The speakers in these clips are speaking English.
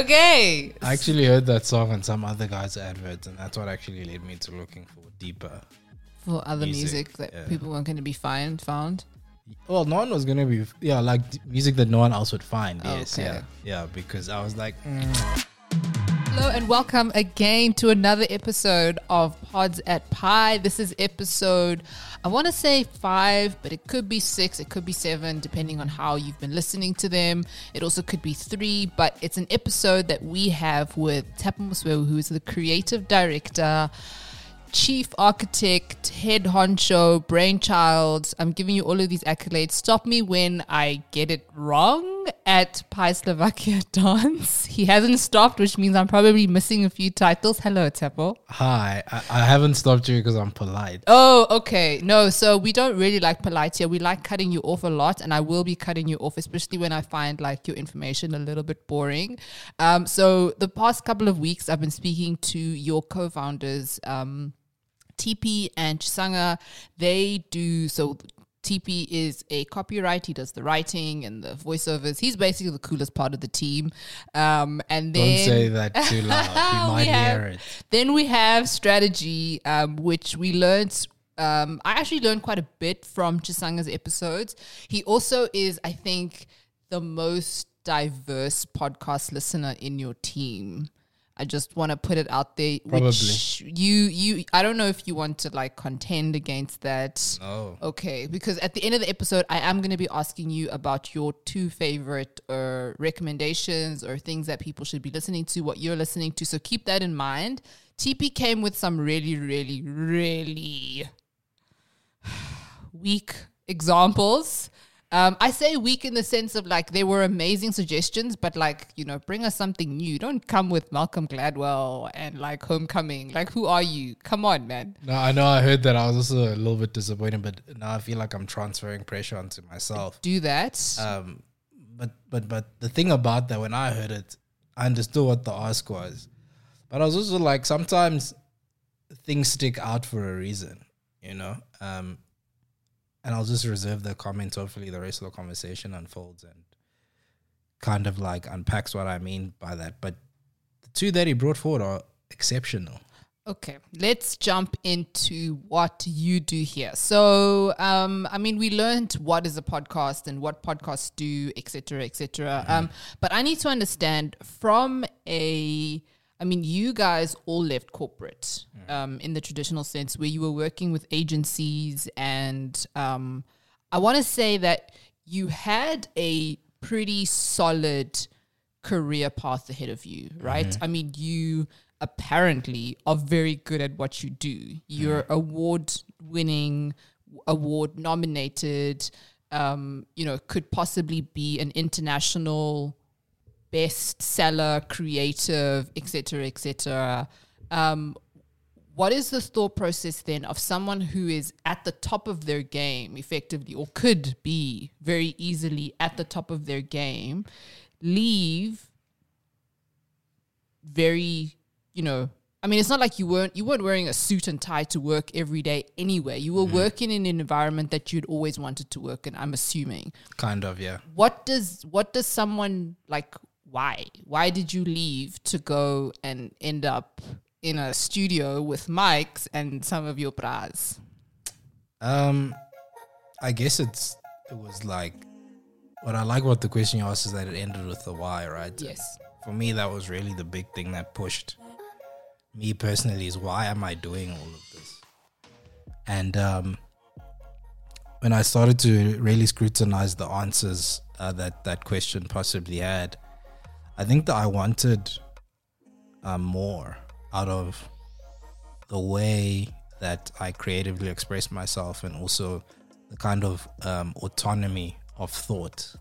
okay. I actually heard that song on some other guy's adverts, and that's what actually led me to looking for deeper. For other music, Music, that yeah. people weren't going to be find, found. Well, no one was gonna be, yeah, like music that no one else would find. Yes, Okay. yeah, yeah, because I was like, mm, Hello and welcome again to another episode of Pods at Pi. This is episode, I want to say five, but it could be six, it could be seven, depending on how you've been listening to them. It also could be three, but it's an episode that we have with Tapo Muswewu, who is the creative director. Chief architect, head honcho, brainchild. I'm giving you all of these accolades. Stop me when I get it wrong at Pie Slovakia Dance. He hasn't stopped, which means I'm probably missing a few titles. Hello, Tepo. "Hi, I, I haven't stopped you because I'm polite." Oh, okay. No, so we don't really like polite here. We like cutting you off a lot, and I will be cutting you off, especially when I find like your information a little bit boring. Um, so the past couple of weeks, I've been speaking to your co-founders, um, TP and Chisanga. They do so. TP is a copyright. He does the writing and the voiceovers. He's basically the coolest part of the team. Um, and then Don't say that too loud. You might We have- hear it. then we have strategy, um, which we learned. Um, I actually learned quite a bit from Chisanga's episodes. He also is, I think, the most diverse podcast listener in your team. I just want to put it out there. Which you, you, I don't know if you want to like contend against that. No. Okay, because at the end of the episode, I am going to be asking you about your two favorite uh, recommendations or things that people should be listening to, what you're listening to. So keep that in mind. TP came with some really, really, really weak examples. Um, I say weak in the sense of like they were amazing suggestions, but like, you know, bring us something new. Don't come with Malcolm Gladwell and like Homecoming. Like, who are you? Come on, man. No, I know. I heard that. I was also a little bit disappointed, but now I feel like I'm transferring pressure onto myself. Do that. Um, but but but the thing about that, when I heard it, I understood what the ask was, but I was also like, sometimes things stick out for a reason, you know. Um, and I'll just reserve the comments. Hopefully, the rest of the conversation unfolds and kind of like unpacks what I mean by that. But the two that he brought forward are exceptional. Okay, let's jump into what you do here. So, um, I mean, we learned what is a podcast and what podcasts do, etc., etc. Um, but I need to understand from a, I mean, you guys all left corporate um, in the traditional sense, where you were working with agencies, and um, I want to say that you had a pretty solid career path ahead of you, right? I mean, you apparently are very good at what you do. You're award winning, award nominated, um, you know, could possibly be an international bestseller, creative, etc., etc. Um, what is the thought process then of someone who is at the top of their game effectively or could be very easily at the top of their game leave very you know i mean it's not like you weren't you weren't wearing a suit and tie to work every day anyway you were working in an environment that you'd always wanted to work in i'm assuming Kind of, yeah. what does what does someone like why why did you leave to go and end up in a studio with mics and some of your bras Um, I guess it's it was like what I like what the question you asked is that it ended with the why, right? yes For me, that was really the big thing that pushed me personally is why am I doing all of this? And um, when I started to really scrutinize the answers uh, that that question possibly had, I think that I wanted uh, more out of the way that I creatively express myself and also the kind of um, autonomy of thought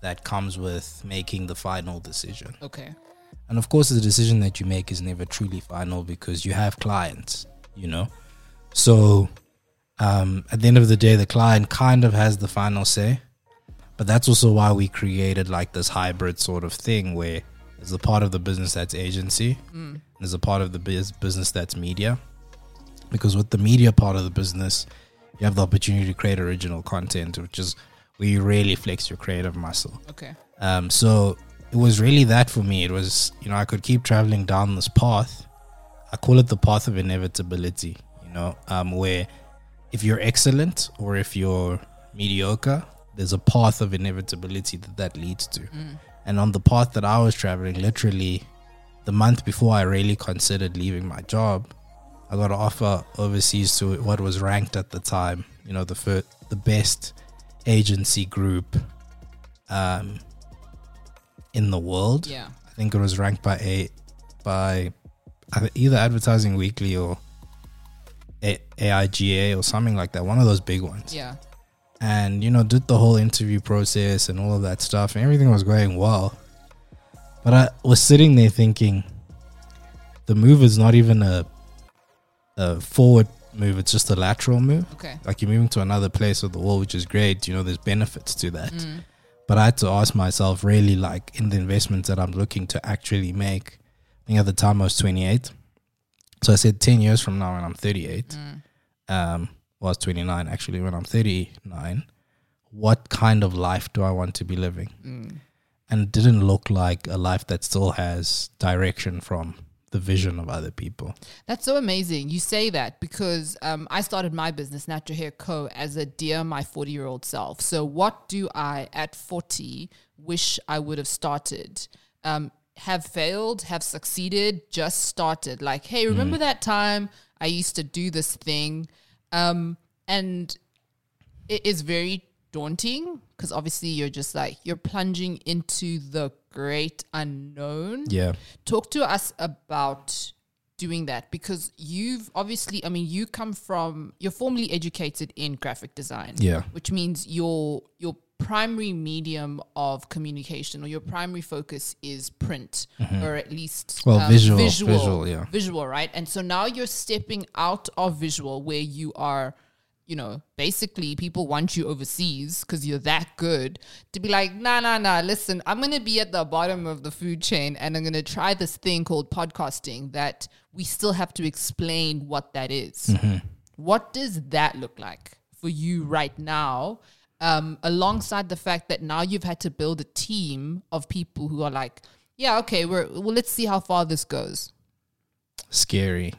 that comes with making the final decision. okay And of course, the decision that you make is never truly final because you have clients, you know? So um, at the end of the day, the client kind of has the final say. But that's also why we created like this hybrid sort of thing where there's a part of the business that's agency, there's a part of the business that's media. Because with the media part of the business, you have the opportunity to create original content, which is where you really flex your creative muscle. Okay. Um, so it was really that for me. It was, you know, I could keep traveling down this path. I call it the path of inevitability, you know, um, where if you're excellent or if you're mediocre, there's a path of inevitability that that leads to. And on the path that I was traveling, literally the month before I really considered leaving my job, I got an offer overseas to what was ranked at the time, you know, the fir- the best agency group um, in the world. Yeah. I think it was ranked by a by either Advertising Weekly or a- AIGA or something like that. One of those big ones. Yeah. And you know, did the whole interview process and all of that stuff, and everything was going well. But I was sitting there thinking, the move is not even a a forward move; it's just a lateral move. Okay. Like you're moving to another place of the world, which is great. You know, there's benefits to that. Mm. But I had to ask myself, really, like in the investments that I'm looking to actually make. I think at the time I was 28. So I said 10 years from now and I'm 38, Mm. um, was 29 actually, when I'm 39, what kind of life do I want to be living? Mm. And it didn't look like a life that still has direction from the vision of other people. That's so amazing. You say that because um, I started my business, Natural Hair Co., as a dear my 40 year old self. So, what do I at 40 wish I would have started? Um, have failed, have succeeded, just started. Like, hey, remember that time I used to do this thing? Um, and it is very daunting because obviously you're just like, you're plunging into the great unknown Yeah. talk to us about doing that because you've obviously i mean you come from you're formally educated in graphic design Yeah. which means your your primary medium of communication or your primary focus is print or at least Mm-hmm. um, Well, visual, visual visual, yeah. visual right and so now you're stepping out of visual where you are you know basically people want you overseas because you're that good to be like nah nah nah listen i'm gonna be at the bottom of the food chain and i'm gonna try this thing called podcasting that we still have to explain what that is. what does that look like for you right now um, alongside the fact that now you've had to build a team of people who are like yeah okay we're well let's see how far this goes Scary.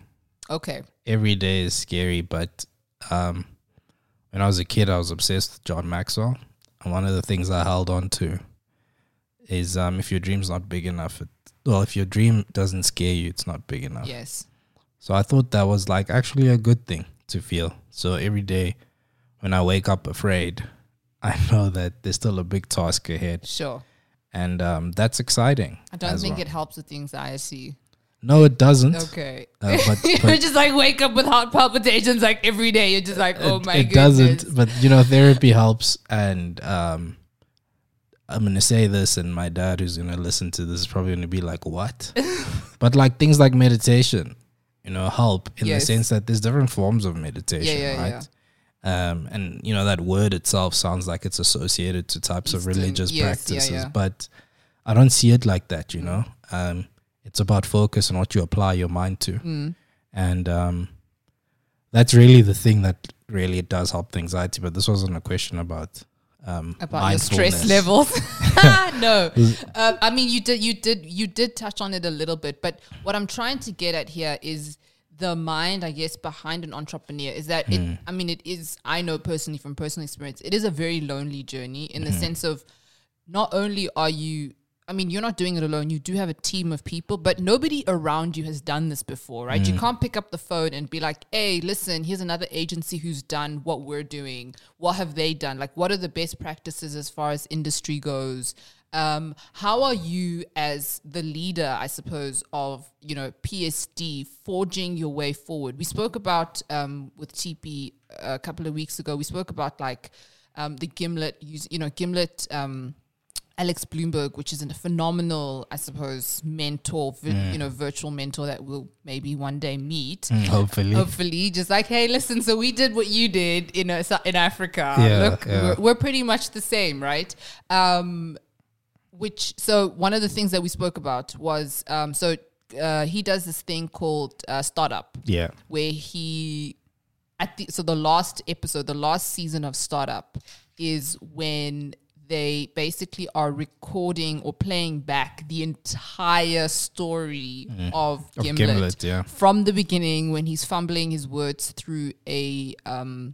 okay every day is scary, but um, when I was a kid, I was obsessed with John Maxwell. And one of the things I held on to is um, if your dream's not big enough, it, well, if your dream doesn't scare you, it's not big enough. yes So I thought that was like actually a good thing to feel. So every day when I wake up afraid, I know that there's still a big task ahead. sure And um, that's exciting. i don't think well. it helps with the anxiety No, it doesn't. okay. Uh, but, but just like wake up with heart palpitations like every day. You're just like oh it, my it goodness. doesn't but you know therapy helps. And um i'm gonna say this and my dad who's gonna listen to this is probably gonna be like what? But like things like meditation you know help in Yes. the sense that there's different forms of meditation yeah, right? um and you know that word itself sounds like it's associated to types of religious yes, practices yeah. but i don't see it like that you know? Um it's about focus and what you apply your mind to Mm. and um, that's really the thing that really does help the anxiety. But this wasn't a question about um, about your stress levels. no, uh, I mean you did, you did, you did touch on it a little bit. But what I'm trying to get at here is the mind, I guess, behind an entrepreneur is that it. I mean, it is. I know personally from personal experience, it is a very lonely journey in the sense of not only are you. I mean, you're not doing it alone. You do have a team of people, but nobody around you has done this before, right? You can't pick up the phone and be like, hey, listen, here's another agency who's done what we're doing. What have they done? Like, what are the best practices as far as industry goes? Um, how are you as the leader, I suppose, of, you know, PSD forging your way forward? We spoke about um, with TP a couple of weeks ago, we spoke about like um, the Gimlet, use, you know, Gimlet. Um, Alex Blumberg, which is a phenomenal, I suppose, mentor, vi- you know, virtual mentor that we'll maybe one day meet. Mm, hopefully. Hopefully, just like, hey, listen, so we did what you did in uh, in Africa. Yeah, Look, yeah. We're, we're pretty much the same, right? Um, which so one of the things that we spoke about was um, so uh, he does this thing called uh, startup yeah. where he at the so the last episode, the last season of Startup, is when they basically are recording or playing back the entire story of, Mm. Of Gimlet, Gimlet, yeah. from the beginning when he's fumbling his words through a um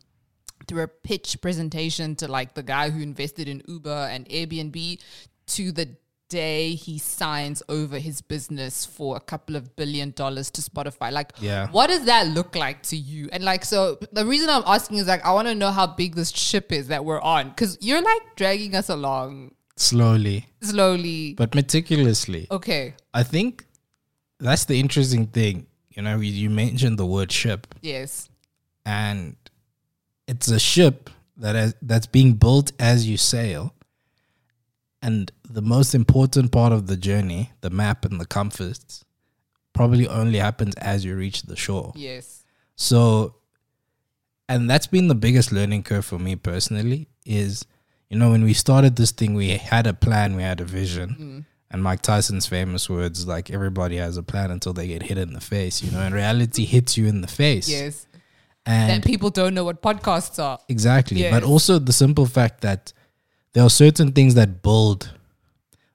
through a pitch presentation to like the guy who invested in Uber and Airbnb to the day he signs over his business for a couple of billion dollars to Spotify. Like, Yeah. what does that look like to you? And like, so the reason I'm asking is like, I want to know how big this ship is that we're on because you're like dragging us along Slowly, slowly. but meticulously. okay. I think that's the interesting thing. You know, you, you mentioned the word ship, Yes. and it's a ship that has, that's being built as you sail. And the most important part of the journey, the map and the comforts, probably only happens as you reach the shore. Yes. So, and that's been the biggest learning curve for me personally. Is you know when we started this thing, we had a plan, we had a vision, mm. and Mike Tyson's famous words like "everybody has a plan until they get hit in the face." You know, and reality hits you in the face. Yes. and That people don't know what podcasts are. Exactly. Yes. But also the simple fact that there are certain things that build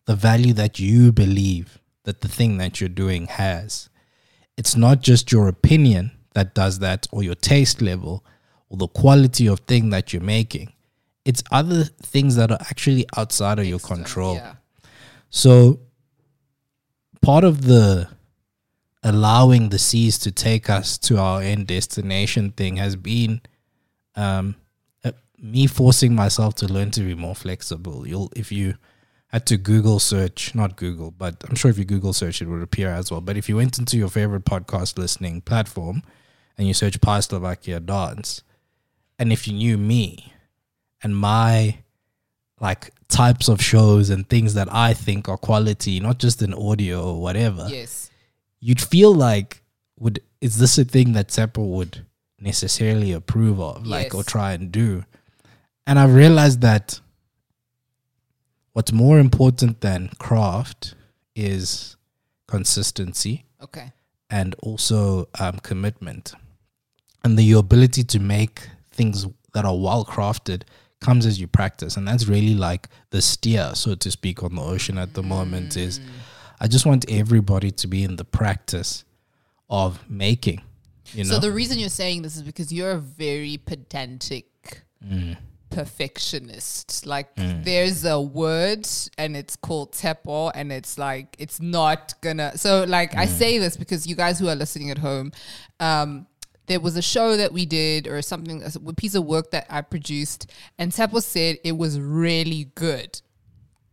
the value that you believe that the thing that you're doing has. It's not just your opinion that does that or your taste level or the quality of thing that you're making. It's other things that are actually outside of your control. Yeah. So part of the allowing the seas to take us to our end destination thing has been um, me forcing myself to learn to be more flexible. You'll if you had to Google search, not Google, but I'm sure if you Google search, it would appear as well. But if you went into your favorite podcast listening platform and you search Pi Slovakia dance, and if you knew me and my like types of shows and things that I think are quality, not just in audio or whatever, Yes. you'd feel like would is this a thing that Seppo would necessarily approve of, like or try and do? And I've realized that what's more important than craft is consistency Okay. and also um, commitment. And the your ability to make things that are well crafted comes as you practice. And that's really like the steer, so to speak, on the ocean at the moment is I just want everybody to be in the practice of making. You know? So the reason you're saying this is because you're a very pedantic Mm. Perfectionist. Like there's a word and it's called tepo and it's like it's not gonna so like Mm. I say this because you guys who are listening at home, um there was a show that we did or something a piece of work that I produced and Tepo said it was really good.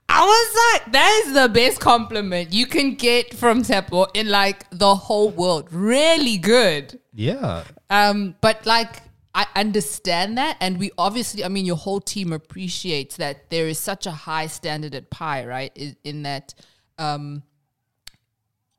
I was like, that is the best compliment you can get from Tepo in like the whole world. Really good. yeah. Um, but like I understand that, and we obviously, I mean, your whole team appreciates that there is such a high standard at Pi, right? In, in that, um,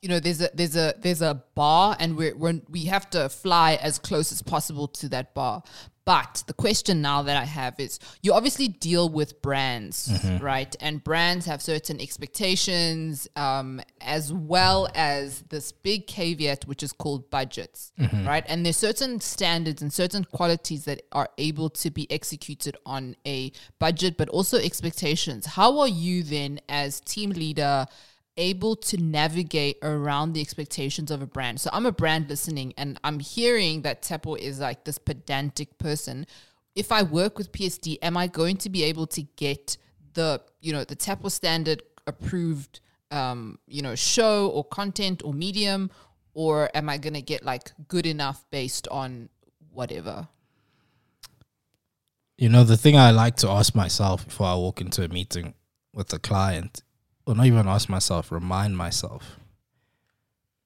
you know, there's a there's a there's a bar, and we're, we're we have to fly as close as possible to that bar. But the question now that I have is, you obviously deal with brands, right? And brands have certain expectations, um, as well as this big caveat, which is called budgets, right? And there's certain standards and certain qualities that are able to be executed on a budget, but also expectations. How are you then, as team leader? Able to navigate around the expectations of a brand. So I'm a brand listening and I'm hearing that Tepo is like this pedantic person. If I work with PSD, am I going to be able to get the, you know, the Tepo standard approved um, you know, show or content or medium or am I going to get like good enough based on whatever? You know, the thing I like to ask myself before I walk into a meeting with a client, or not even ask myself, remind myself,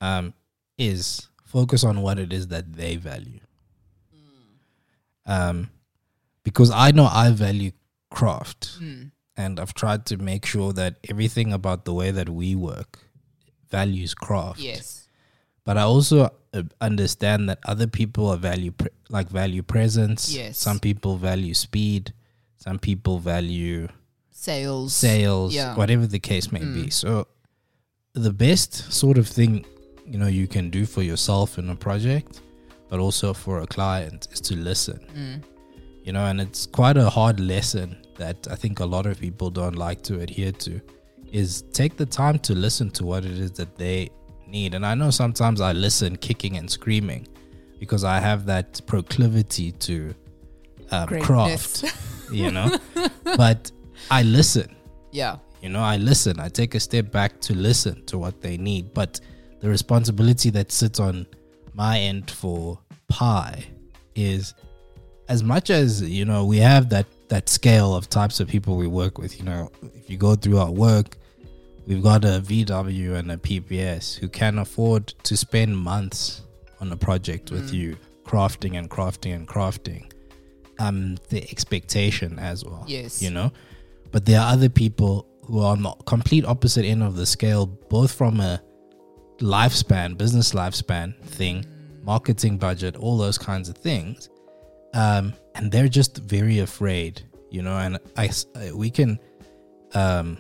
um, is focus on what it is that they value. Um, because I know I value craft, and I've tried to make sure that everything about the way that we work values craft Yes. but I also uh, understand that other people are value pre- like value presence. Yes. Some people value speed. Some people value Sales. sales. Yeah. Whatever the case may be. So the best sort of thing you know you can do for yourself in a project, but also for a client, is to listen. You know, and it's quite a hard lesson that I think a lot of people don't like to adhere to is take the time to listen to what it is that they need. And I know sometimes I listen kicking and screaming because I have that proclivity to um, craft, you know. but I listen. Yeah. You know, I listen. I take a step back to listen to what they need. But the responsibility that sits on my end for Pi is as much as, you know, we have that that scale of types of people we work with, you know, if you go through our work, we've got a VW and a PPS who can afford to spend months on a project with Mm. you, crafting and crafting and crafting. Um, the expectation as well. Yes. You know? But there are other people who are on the complete opposite end of the scale, both from a lifespan, business lifespan thing, marketing budget, all those kinds of things. Um, and they're just very afraid, you know, and I, we can um,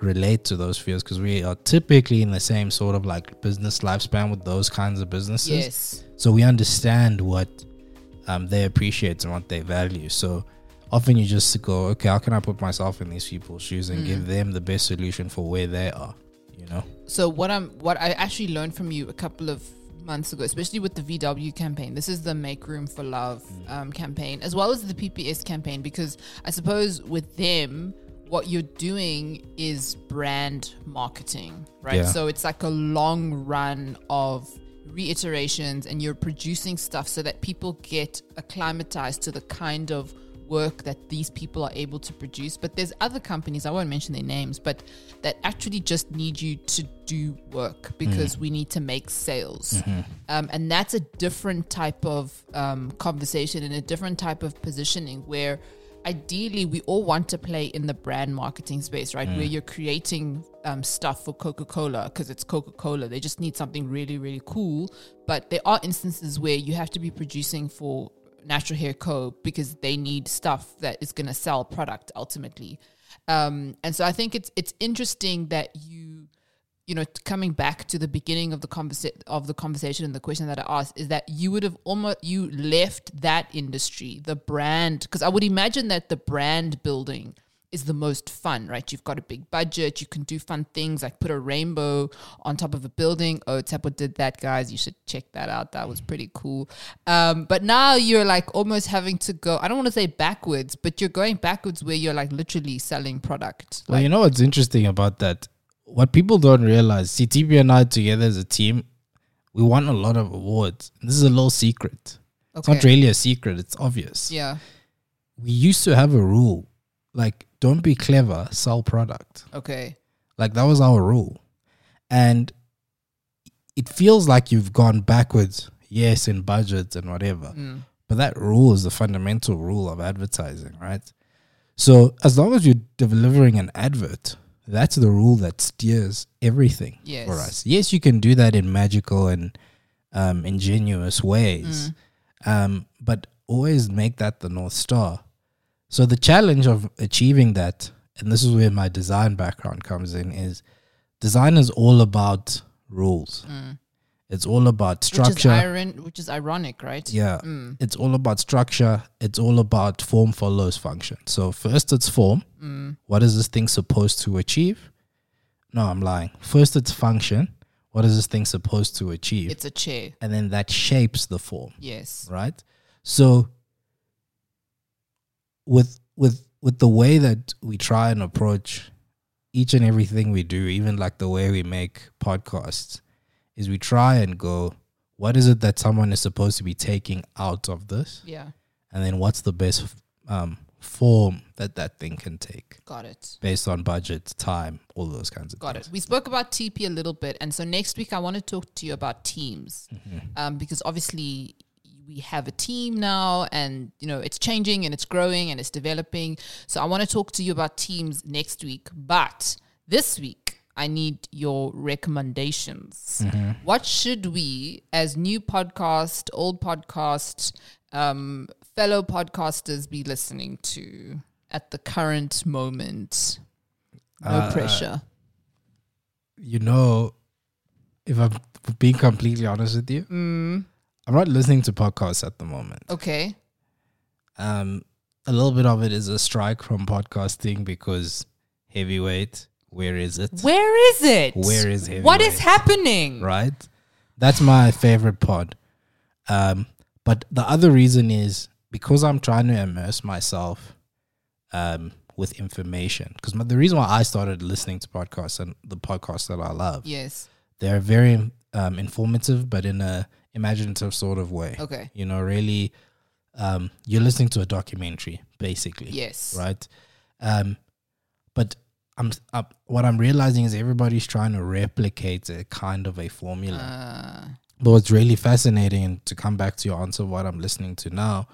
relate to those fears because we are typically in the same sort of like business lifespan with those kinds of businesses. Yes. So we understand what um, they appreciate and what they value. So often you just go, okay, how can I put myself in these people's shoes and give them the best solution for where they are? You know? So what I'm what I actually learned from you a couple of months ago, especially with the VW campaign. This is the Make Room for Love um, campaign, as well as the PPS campaign, because I suppose with them, what you're doing is brand marketing, right? Yeah. So it's like a long run of reiterations, and you're producing stuff so that people get acclimatized to the kind of work that these people are able to produce. But there's other companies, I won't mention their names, but that actually just need you to do work because we need to make sales. Um, and that's a different type of um, conversation and a different type of positioning where ideally we all want to play in the brand marketing space, right? Where you're creating um, stuff for Coca Cola because it's Coca Cola. They just need something really, really cool. But there are instances where you have to be producing for Natural Hair Co. because they need stuff that is going to sell product ultimately. Um, and so I think it's it's interesting that you you know, coming back to the beginning of the conversa- of the conversation and the question that I asked is that you would have almost you left that industry, the brand, because I would imagine that the brand building is the most fun, right? You've got a big budget, you can do fun things like put a rainbow on top of a building. Oh, Tepo did that, guys. You should check that out. That was pretty cool. Um, but now you're like almost having to go. I don't want to say backwards, but you're going backwards where you're like literally selling product. Well, you know what's interesting about that? What people don't realize, see, TP and I together as a team, we won a lot of awards. This is a little secret. It's not really a secret, it's obvious. Yeah. We used to have a rule like, don't be clever, sell product. Okay. Like, that was our rule. And it feels like you've gone backwards, yes, in budgets and whatever. Mm. But that rule is the fundamental rule of advertising, right? So as long as you're delivering an advert, that's the rule that steers everything Yes. for us. Yes, you can do that in magical and um, ingenuous ways, um, but always make that the north star. So the challenge of achieving that, and this is where my design background comes in, is design is all about rules. It's all about Which is, structure. iron, which is ironic, right? Yeah. Mm. It's all about structure. It's all about form follows function. So first it's form. Mm. What is this thing supposed to achieve? No, I'm lying. First it's function. What is this thing supposed to achieve? It's a chair. and then that shapes the form, Yes. right? So with with with the way that we try and approach each and everything we do, even like the way we make podcasts, is we try and go, what is it that someone is supposed to be taking out of this? Yeah. and then what's the best um, form that that thing can take Got it. based on budget, time, all those kinds of Got things. it. We spoke about TP a little bit, and so next week I want to talk to you about teams, Mm-hmm. um, because obviously we have a team now, and you know it's changing and it's growing and it's developing. So I want to talk to you about teams next week, but this week I need your recommendations. Mm-hmm. What should we, as new podcast, old podcast, um, fellow podcasters, be listening to at the current moment? No Uh, pressure. You know, if I'm being completely honest with you, Mm, I'm not listening to podcasts at the moment. okay. Um, a little bit of it is a strike from podcasting because heavyweight. Where is it? Where is it? Where is What is happening? right? That's my favorite pod. Um, but the other reason is because I'm trying to immerse myself um, with information. Because the reason why I started listening to podcasts and the podcasts that I love, Yes. they're very um, informative, but in a imaginative sort of way. Okay. You know, really, um, you're listening to a documentary, basically Yes. right? Um, but I'm uh, what I'm realizing is everybody's trying to replicate a kind of a formula. Uh, but what's really fascinating, and to come back to your answer, what I'm listening to now,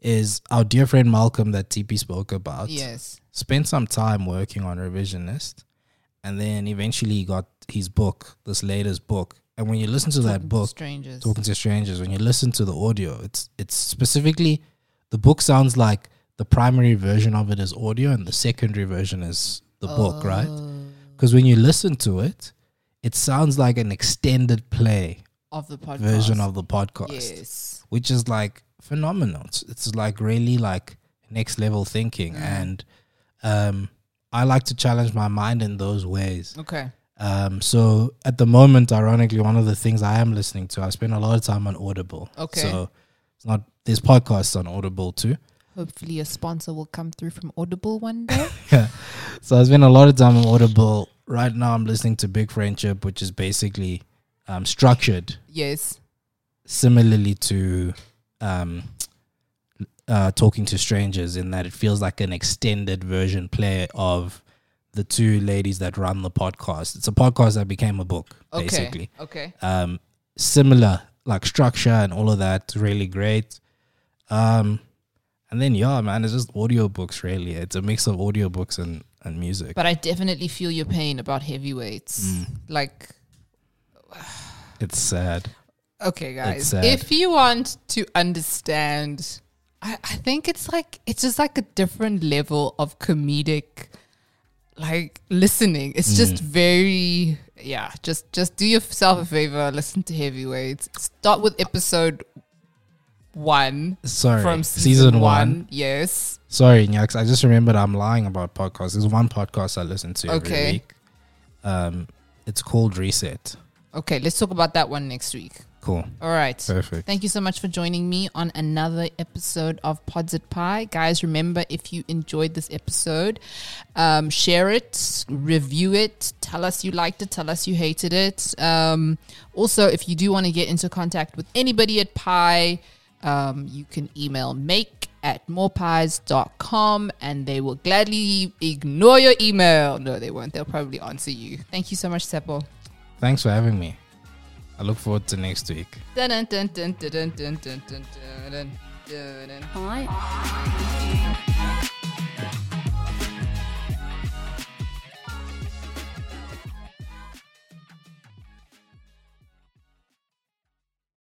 is our dear friend Malcolm that TP spoke about. yes. Spent some time working on Revisionist, and then eventually got his book, this latest book. And when you listen to that Talking to book, strangers. talking to strangers when you listen to the audio it's it's specifically the book sounds like the primary version of it is audio and the secondary version is the book right Oh, because when you listen to it it sounds like an extended play of the podcast. version of the podcast Yes. which is like phenomenal it's, it's like really like next level thinking Mm. and um i like to challenge my mind in those ways Okay. Um, so at the moment, ironically, one of the things I am listening to, I spend a lot of time on Audible. Okay. So it's not there's podcasts on Audible too. Hopefully, a sponsor will come through from Audible one day. Yeah. So I spend a lot of time on Audible. Right now, I'm listening to Big Friendship, which is basically um, structured yes. similarly to um, uh, talking to strangers, in that it feels like an extended version play of the two ladies that run the podcast. It's a podcast that became a book, Okay. basically. Okay. um, similar like structure and all of that really great um and then yeah man it's just audiobooks really it's a mix of audiobooks and and music But I definitely feel your pain about heavyweights. Mm. Like, it's sad okay, guys, sad. if you want to understand, I, I think it's like it's just like a different level of comedic, like listening. It's just Mm. very yeah. Just just do yourself a favor. Listen to heavyweights. Start with episode one sorry from season, season, one. one. Yes. sorry Nyaks, i just remembered i'm lying about podcasts there's one podcast i listen to every Okay. week um it's called reset Okay, let's talk about that one next week. Cool All right. perfect Thank you so much for joining me on another episode of Pods at Pie. Guys, remember if you enjoyed this episode, um, share it, review it, tell us you liked it, tell us you hated it. Um, also, if you do want to get into contact with anybody at Pie, um, you can email make at morepies.com and they will gladly ignore your email. No, they won't. They'll probably answer you. Thank you so much, Seppo. thanks for having me i look forward to next week. Dun,